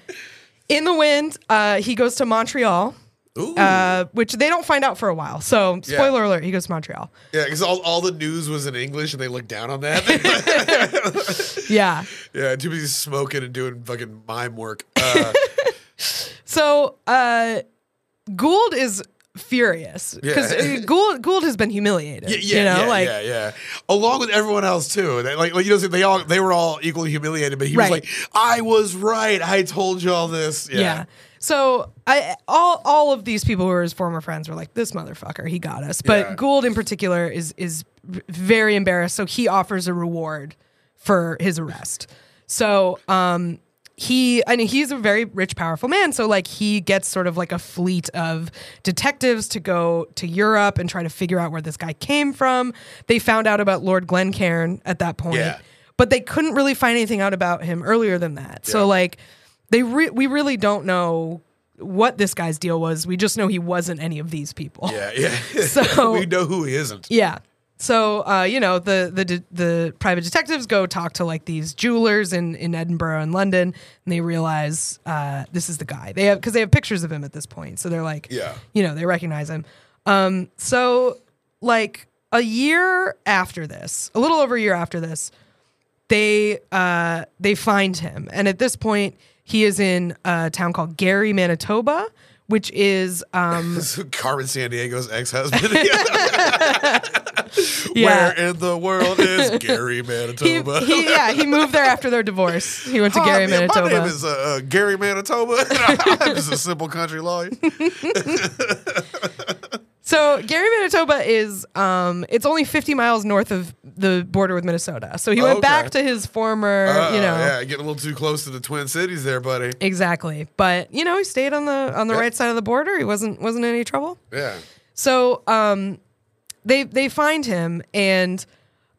in the wind, uh, he goes to Montreal, Ooh. uh, which they don't find out for a while. So, spoiler alert, he goes to Montreal. yeah, because all, all the news was in English and they looked down on that. Yeah. yeah, too busy smoking and doing fucking mime work. Uh, So uh, Gould is furious because Yeah. Gould Gould has been humiliated. yeah, yeah, you know, yeah, like yeah, yeah. Along with everyone else too. They, like, like you know, they all they were all equally humiliated, but he Right. was like, "I was right. I told you all this." Yeah, yeah. So I all all of these people who were his former friends were like, "This motherfucker, he got us." But. Gould in particular is is very embarrassed. So he offers a reward for his arrest. So um, he I mean he's a very rich, powerful man. So like he gets sort of like a fleet of detectives to go to Europe and try to figure out where this guy came from. They found out about Lord Glencairn at that point. Yeah. But they couldn't really find anything out about him earlier than that. So like they re- we really don't know what this guy's deal was. We just know he wasn't any of these people. yeah, yeah. So- we know who he isn't. Yeah. So uh, you know the the de- the private detectives go talk to like these jewelers in in Edinburgh and London, and they realize uh, this is the guy. They have because they have pictures of him at this point, so they're like, Yeah. you know, they recognize him. Um, so like a year after this, a little over a year after this, they uh, they find him, and at this point, he is in a town called Gary, Manitoba, which is um, Carmen Sandiego's ex-husband. yeah. Where in the world is Gary Manitoba? he, yeah, he moved there after their divorce. He went to Hi, Gary, man, Manitoba. My name is uh, uh, Gary Manitoba. I'm just a simple country lawyer. So Gary, Manitoba is um, it's only 50 miles north of the border with Minnesota. So he went Okay. back to his former, Uh, you know, yeah, getting a little too close to the Twin Cities there, buddy. exactly. But you know, he stayed on the on the Yeah. right side of the border. He wasn't wasn't in any trouble. Yeah. So um, they they find him, and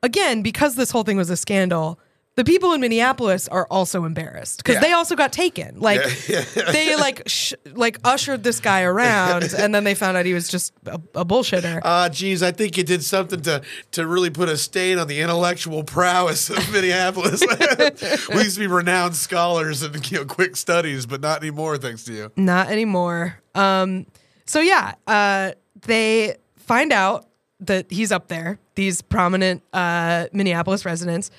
again, because this whole thing was a scandal, the people in Minneapolis are also embarrassed because Yeah. they also got taken. Like Yeah. they like sh- like ushered this guy around, and then they found out he was just a, a bullshitter. Uh, geez, I think you did something to to really put a stain on the intellectual prowess of Minneapolis. we used to be renowned scholars and you know quick studies, but not anymore, thanks to you. Not anymore. Um, so yeah, uh, they find out that he's up there. These prominent uh, Minneapolis residents.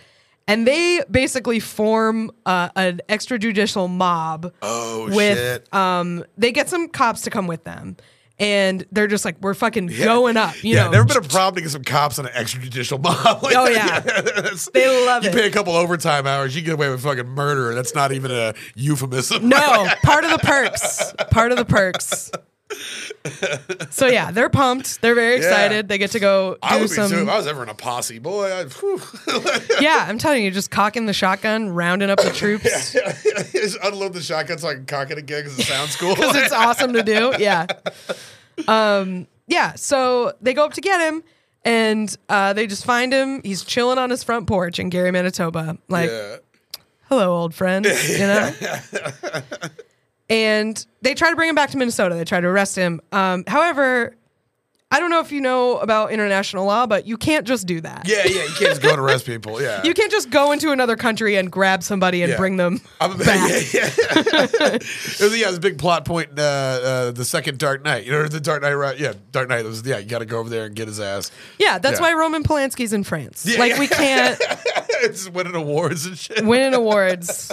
And they basically form uh, an extrajudicial mob Oh with shit! um they get some cops to come with them and they're just like we're fucking going up you yeah, know never been a problem to get some cops on an extrajudicial mob. Like, Oh, yeah. that's- They love you it. You pay a couple overtime hours, you get away with fucking murder. That's not even a euphemism. no part of the perks part of the perks so yeah they're pumped they're very excited they get to go I would be some too. If I was ever in a posse, boy. I'd, yeah i'm telling you just cocking the shotgun rounding up the troops just unload the shotgun so I can cock it again because it sounds cool. because it's awesome to do. Yeah. Um, yeah. So they go up to get him and uh, they just find him. He's chilling on his front porch in Gary, Manitoba. Like, yeah. hello, old friend. You know? And they try to bring him back to Minnesota. They try to arrest him. Um, however, I don't know if you know about international law, but you can't just do that. Yeah, yeah, you can't just go and arrest people. Yeah. You can't just go into another country and grab somebody and Yeah. bring them I'm back. Yeah, yeah. it was, yeah, it was a big plot point in uh, uh, the second Dark Knight. You know, the Dark Knight, right? Yeah, Dark Knight was, yeah, you got to go over there and get his ass. Yeah, that's Yeah. why Roman Polanski's in France. Like we can't it's winning awards and shit. winning awards.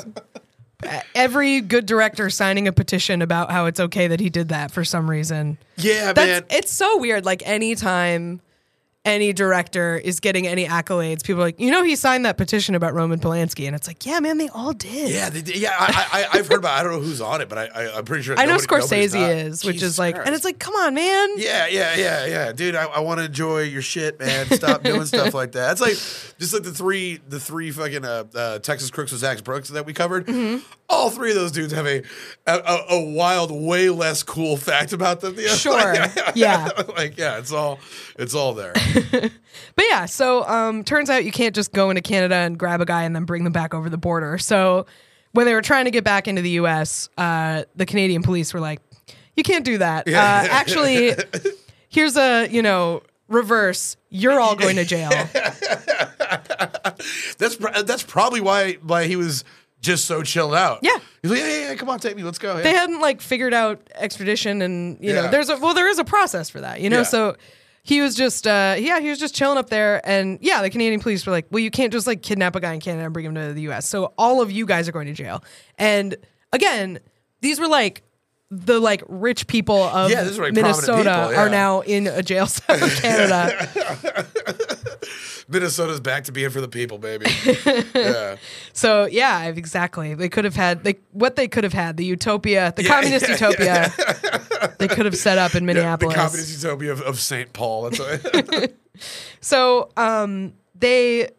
Every good director signing a petition about how it's okay that he did that for some reason. Yeah, That's man. it's so weird. Like anytime any director is getting any accolades, people are like, you know, he signed that petition about Roman Polanski, and it's like, yeah, man, they all did. Yeah, they, did- yeah. I, I, I've heard about. I don't know who's on it, but I, I I'm pretty sure. I know nobody- Scorsese is, which Jesus is like, Christ. and it's like, come on, man. Yeah, yeah, yeah, yeah, dude. I, I want to enjoy your shit, man. Stop doing stuff like that. It's like just like the three, the three fucking uh, uh, Texas crooks with Zach Brooks that we covered. Mm-hmm. All three of those dudes have a, a a wild, way less cool fact about them. The other. Sure. Yeah. like yeah, it's all it's all there. But yeah, so um, turns out you can't just go into Canada and grab a guy and then bring them back over the border. So when they were trying to get back into the U.S., uh, the Canadian police were like, "You can't do that. Uh, actually, here's a you know reverse. You're all going to jail." That's pr- that's probably why why he was just so chilled out. Yeah. he's like, yeah, yeah, yeah, come on, take me, let's go. Yeah. they hadn't like figured out extradition and you know Yeah. there's a well there is a process for that you know Yeah. so he was just uh yeah he was just chilling up there and yeah the canadian police were like well you can't just like kidnap a guy in canada and bring him to the us so all of you guys are going to jail and again these were like the like rich people of Yeah, like prominent minnesota people, yeah. are now in a jail cell in canada Minnesota's back to being for the people, baby. yeah. so yeah exactly they could have had they what they could have had the utopia the communist yeah, utopia they could have set up in Minneapolis. The communist utopia of, of St. Paul. So um, they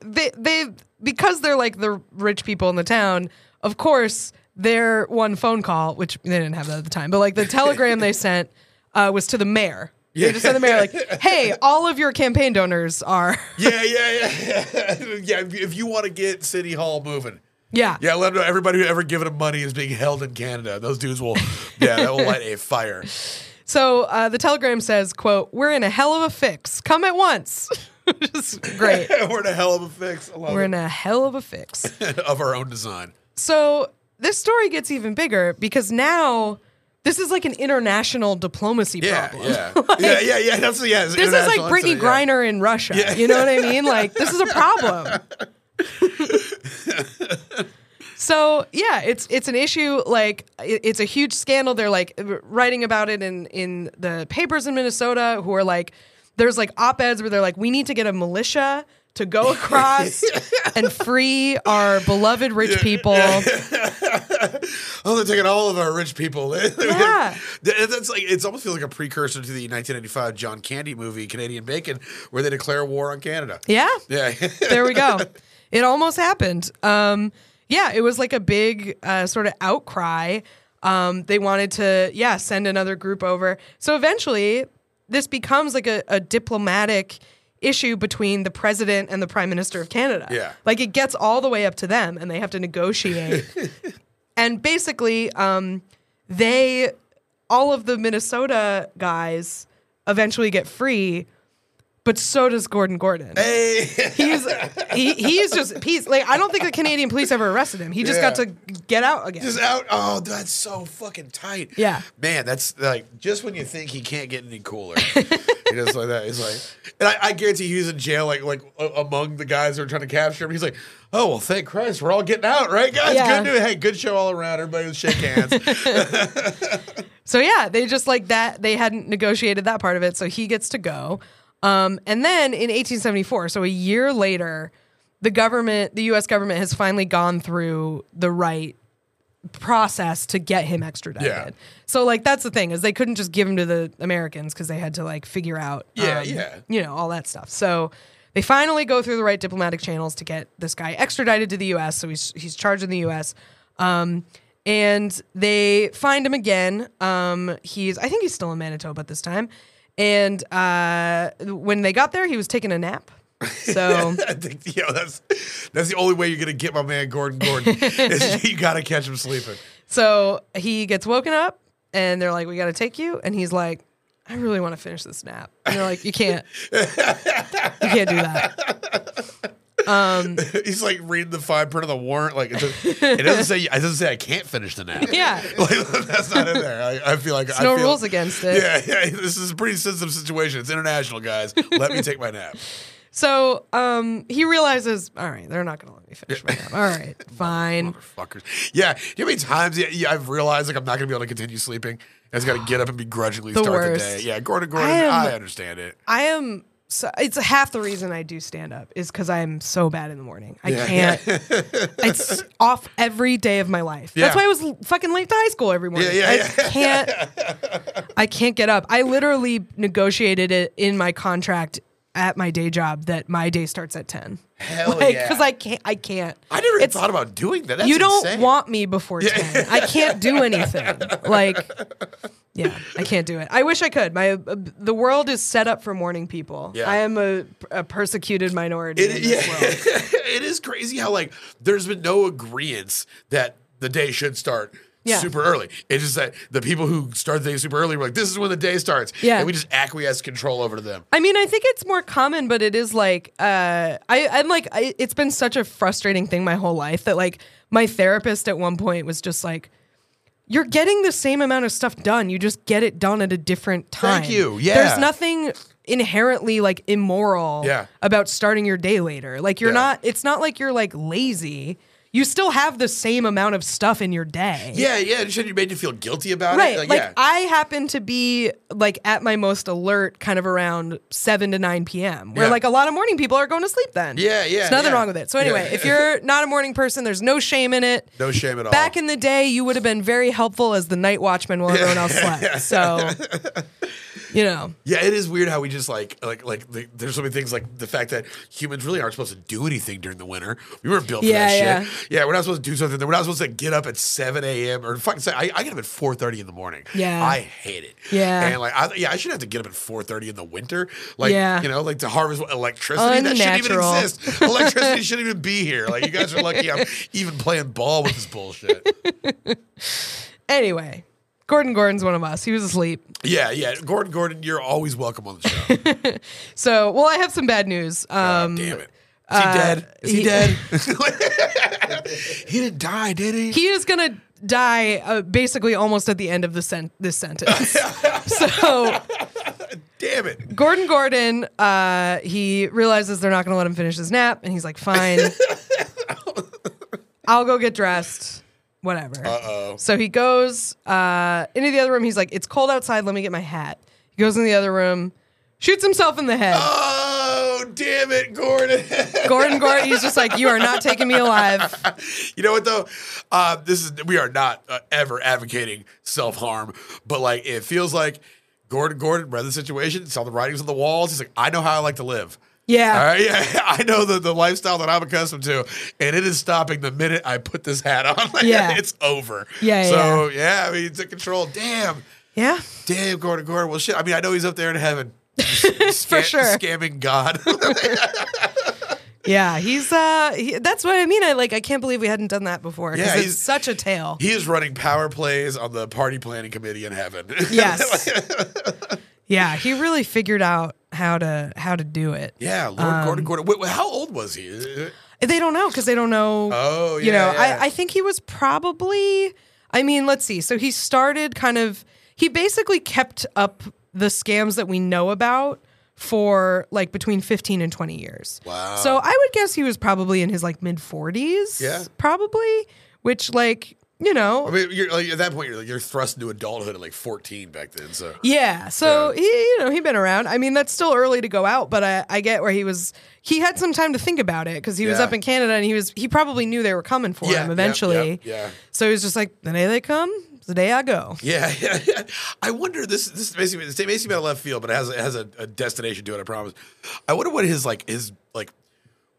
they they because they're like the rich people in the town. Of course, their one phone call, which they didn't have that at the time, but like the telegram they sent uh, was to the mayor. They just send the mayor like, "Hey, all of your campaign donors are yeah, yeah, yeah, yeah. yeah. If you want to get City Hall moving, yeah yeah, let them know everybody who ever given them money is being held in Canada. Those dudes will, yeah, that will light a fire. So uh, the telegram says, "quote We're in a hell of a fix. Come at once." Which is great. We're in a hell of a fix. We're it. in a hell of a fix. of our own design. So this story gets even bigger because now this is like an international diplomacy Yeah, problem. yeah, yeah, yeah, yeah. That's yeah. This is like Brittney incident, uh, yeah. Griner in Russia. Yeah. You know what I mean? Like this is a problem. so yeah, it's it's an issue. Like it- it's a huge scandal. They're like writing about it in in the papers in Minnesota. Who are like, there's like op eds where they're like, we need to get a militia to go across and free our beloved rich people. Oh, they're taking all of our rich people. Yeah. That's like it's almost feels like a precursor to the 1995 John Candy movie Canadian Bacon, where they declare war on Canada. Yeah. Yeah, there we go. It almost happened. Um, yeah, it was like a big uh, sort of outcry. Um, they wanted to, yeah, send another group over. So eventually, this becomes like a, a diplomatic issue between the president and the prime minister of Canada. Yeah. like it gets all the way up to them, and they have to negotiate. and basically, um, they, all of the Minnesota guys, eventually get free. But so does Gordon Gordon hey, he's he, he's just he's like I don't think the Canadian police ever arrested him. He just got to get out again. just out. Oh, that's so fucking tight. Yeah. man, that's like just when you think he can't get any cooler. he just like that. He's like, and I, I guarantee he's in jail, like like a- among the guys who are trying to capture him. He's like, oh well, thank Christ, we're all getting out, right, guys? Yeah. Good. Hey, good show all around. Everybody was shake hands. so yeah, they just like that they hadn't negotiated that part of it, so he gets to go. Um, and then in 1874, so a year later, the government, the U.S. government, has finally gone through the right process to get him extradited. Yeah. So like that's the thing is they couldn't just give him to the Americans because they had to like figure out Yeah, um, yeah. you know all that stuff. So they finally go through the right diplomatic channels to get this guy extradited to the U.S. So he's he's charged in the U.S. Um, and they find him again. Um, he's I think he's still in Manitoba at this time. And uh, when they got there, he was taking a nap. So I think you know, that's that's the only way you're gonna get my man Gordon Gordon. is you gotta catch him sleeping. so he gets woken up, and they're like, "We got to take you." And he's like, "I really want to finish this nap." And they're like, "You can't. you can't do that." He's like reading the fine print of the warrant. Like it doesn't, it doesn't say. It doesn't say I can't finish the nap. Yeah. like, that's not in there. I, I feel like I no feel, rules against it. Yeah, yeah. This is a pretty sensitive situation. It's international, guys. Let me take my nap. So um, he realizes, all right, they're not going to let me finish my nap. All right, fine. Motherfuckers. Yeah. You know how many times yeah, yeah, I've realized like I'm not gonna be able to continue sleeping. I just gotta get up and begrudgingly The start worst. the day. Yeah, Gordon Gordon, I I, understand it. I am. So, it's half the reason I do stand up is because I'm so bad in the morning. I Yeah. can't. it's off every day of my life. That's why I was fucking late to high school every morning. Yeah, yeah, I can't. I can't get up. I literally negotiated it in my contract at my day job that my day starts at ten. Hell like, yeah. because I can't. I can't. I never even thought about doing that. That's you don't insane. want me before 10 i can't do anything like yeah i can't do it i wish i could my uh, the world is set up for morning people Yeah. i am a, a persecuted minority It, in this yeah. world it is crazy how like there's been no agreement that the day should start Yeah. super early. It's just that the people who start the day super early were like, this is when the day starts. Yeah. And we just acquiesce control over to them. I mean, I think it's more common, but it is like uh, I, I'm like I, it's been such a frustrating thing my whole life that like my therapist at one point was just like, "You're getting the same amount of stuff done. You just get it done at a different time." Thank you. Yeah. there's nothing inherently like immoral Yeah. about starting your day later. Like you're Yeah. not. It's not like you're like lazy. You still have the same amount of stuff in your day. Yeah, yeah. Said you made you feel guilty about Right. it. Like, Like, yeah. I happen to be like at my most alert kind of around 7 to 9 p.m. where Yeah. like a lot of morning people are going to sleep then. Yeah, yeah, There's nothing yeah. wrong with it. So anyway, if you're not a morning person, there's no shame in it. no shame at all. Back in the day, you would have been very helpful as the night watchman while everyone else slept. So, you know, Yeah, it is weird how we just like like like the, there's so many things like the fact that humans really aren't supposed to do anything during the winter. We weren't built for Yeah, that yeah. shit. Yeah, we're not supposed to do something. We're not supposed to get up at seven a.m. or fucking say I, I get up at four thirty in the morning. Yeah. I hate it. Yeah. and like I, yeah, I should have to get up at four thirty in the winter. Like Yeah. you know, like to harvest electricity. That shouldn't even exist. Electricity shouldn't even be here. Like you guys are lucky I'm even playing ball with this bullshit. anyway, Gordon Gordon's one of us. He was asleep. yeah, yeah. Gordon, Gordon, you're always welcome on the show. So, well, I have some bad news. Um, God damn it. Is he dead? Is he, he- dead? he didn't die, did he? he is gonna die uh, basically almost at the end of the sen- this sentence. so Damn it. Gordon Gordon, uh, he realizes they're not gonna let him finish his nap, and he's like, "Fine, I'll go get dressed." Whatever. Uh-oh. So he goes uh, into the other room. He's like, "It's cold outside. Let me get my hat." He goes in the other room, shoots himself in the head. Oh, damn it, Gordon. Gordon Gordon, he's just like, "You are not taking me alive." you know what though? Uh, this is we are not uh, ever advocating self harm, but like it feels like Gordon Gordon read the situation, saw the writings on the walls. He's like, I know how I like to live. Yeah. All right. Yeah. I know the, the lifestyle that I'm accustomed to, and it is stopping the minute I put this hat on. Like, Yeah. It's over. Yeah, So yeah, I mean, he took control. Damn. Yeah. Damn, Gordon Gordon. Well, shit. I mean, I know he's up there in heaven. For sure. Scamming God. Yeah, he's uh he, that's what I mean. I like I can't believe we hadn't done that before Yeah, it's he's- such a tale. he is running power plays on the party planning committee in heaven. Yes. yeah, he really figured out how to how to do it. yeah, Lord Um, Gordon Gordon. Wait, how old was he? They don't know because they don't know. Oh, yeah. you know, yeah. I, I think he was probably. I mean, let's see. So he started kind of. He basically kept up the scams that we know about for like between 15 and 20 years. Wow. So I would guess he was probably in his like mid 40s. Yeah. Probably, which like, you know, I mean, you're, like, at that point, you're like you're thrust into adulthood at like 14 back then. So Yeah. So he, you know, he'd been around. I mean, that's still early to go out, but I, I get where he was. He had some time to think about it because he was up in Canada and he was. He probably knew they were coming for Yeah, him eventually. yeah, yeah. So he was just like, the day they come, the day I go. Yeah, yeah, yeah. I wonder this. This makes me. It makes me out of left field, but it has it has a, a destination to it. I promise. I wonder what his like his like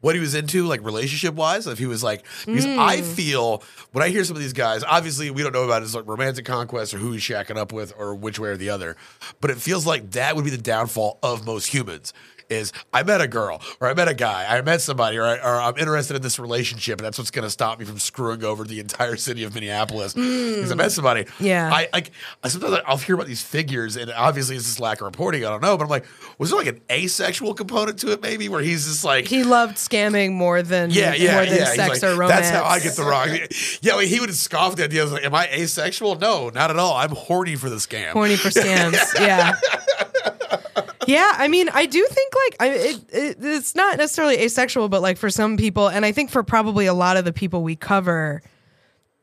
what he was into like relationship wise. If he was like because I Hmm. feel when I hear some of these guys, obviously we don't know about his like romantic conquest or who he's shacking up with or which way or the other, but it feels like that would be the downfall of most humans. Is I met a girl or I met a guy, I met somebody, or, I, or I'm interested in this relationship, and that's what's going to stop me from screwing over the entire city of Minneapolis because I mm. met somebody. Yeah. I like I- sometimes I'll hear about these figures, and obviously it's this lack of reporting. I don't know, but I'm like, was there like an asexual component to it, maybe, where he's just like, He loved scamming more than yeah, yeah, more than yeah. Sex like, or romance. That's how I get the wrong. Yeah, like, he would scoff at the idea. Like, am I asexual? No, not at all. I'm horny for the scam. horny for scams. yeah. yeah, I mean, I do think like I, it, it, it's not necessarily asexual, but like for some people, and I think for probably a lot of the people we cover,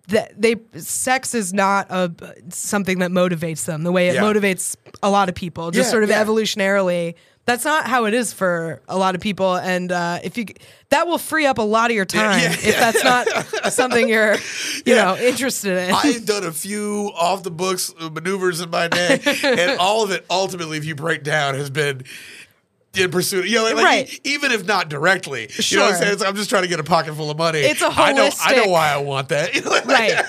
that they sex is not a something that motivates them the way it Yeah. motivates a lot of people, just Yeah, sort of yeah. evolutionarily. That's not how it is for a lot of people, and uh, if you that will free up a lot of your time yeah, if that's not something you're, you know, interested in. I've done a few off the books maneuvers in my day, and all of it ultimately, if you break down, has been in pursuit. You know, like, Right. even if not directly. You know what I'm saying? It's, I'm just trying to get a pocket full of money. It's a I know. I know why I want that. You know, like- right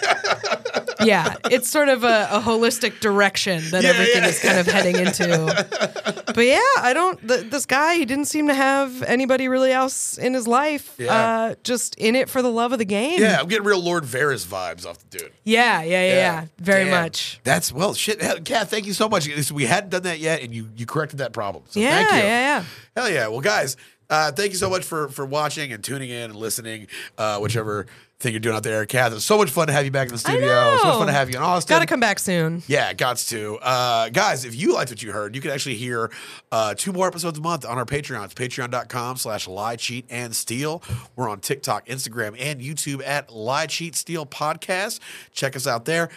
yeah it's sort of a, a holistic direction that Yeah, everything yeah. is kind of heading into but yeah i don't th- this guy he didn't seem to have anybody really else in his life Yeah. uh just in it for the love of the game Yeah, I'm getting real Lord Varys vibes off the dude. yeah yeah yeah, yeah. very Damn. much That's well, shit. Kat, thank you so much. We hadn't done that yet, and you you corrected that problem. So yeah thank you. yeah yeah Hell yeah. Well, guys, uh, thank you so much for for watching and tuning in and listening, uh, whichever thing you're doing out there. Kath, it's so much fun to have you back in the I studio. know. So much fun to have you in Austin. gotta come back soon Yeah, gots to. Uh, guys, if you liked what you heard, you can actually hear uh, two more episodes a month on our Patreon. It's patreon.com slash lie, cheat, and steal. We're on TikTok, Instagram, and YouTube at Lie, Cheat, Steal Podcast. Check us out there.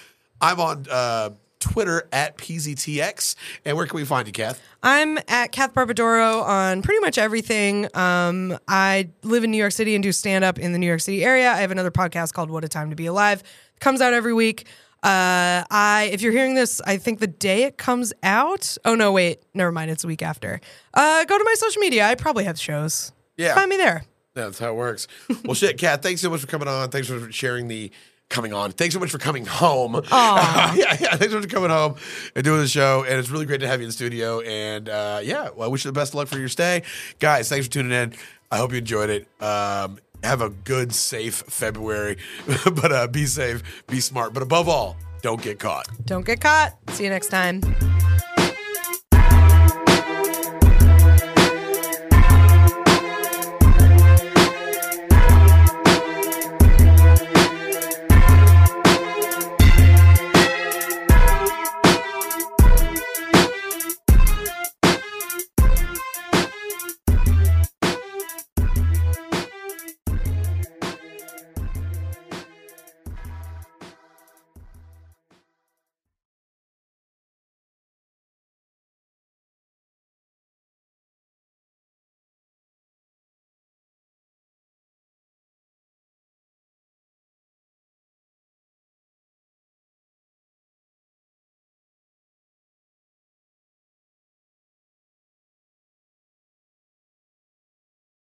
I'm on uh, Twitter at PZTX. And where can we find you, Kath? I'm at Kath Barbadoro on pretty much everything. Um, I live in New York City and do stand up in the New York City area. I have another podcast called What a Time to Be Alive. It comes out every week. Uh, I if you're hearing this, I think the day it comes out. Oh no, wait, never mind. It's a week after. Uh, go to my social media. I probably have shows. Yeah. find me there. That's how it works. well, shit, Kat, thanks so much for coming on. Thanks for sharing the coming on. Thanks so much for coming home. yeah, yeah. Thanks so much for coming home and doing the show. And it's really great to have you in the studio. And uh, yeah, well, I wish you the best of luck for your stay. Guys, thanks for tuning in. I hope you enjoyed it. Um, have a good, safe February. but uh, be safe, be smart. But above all, don't get caught. Don't get caught. See you next time.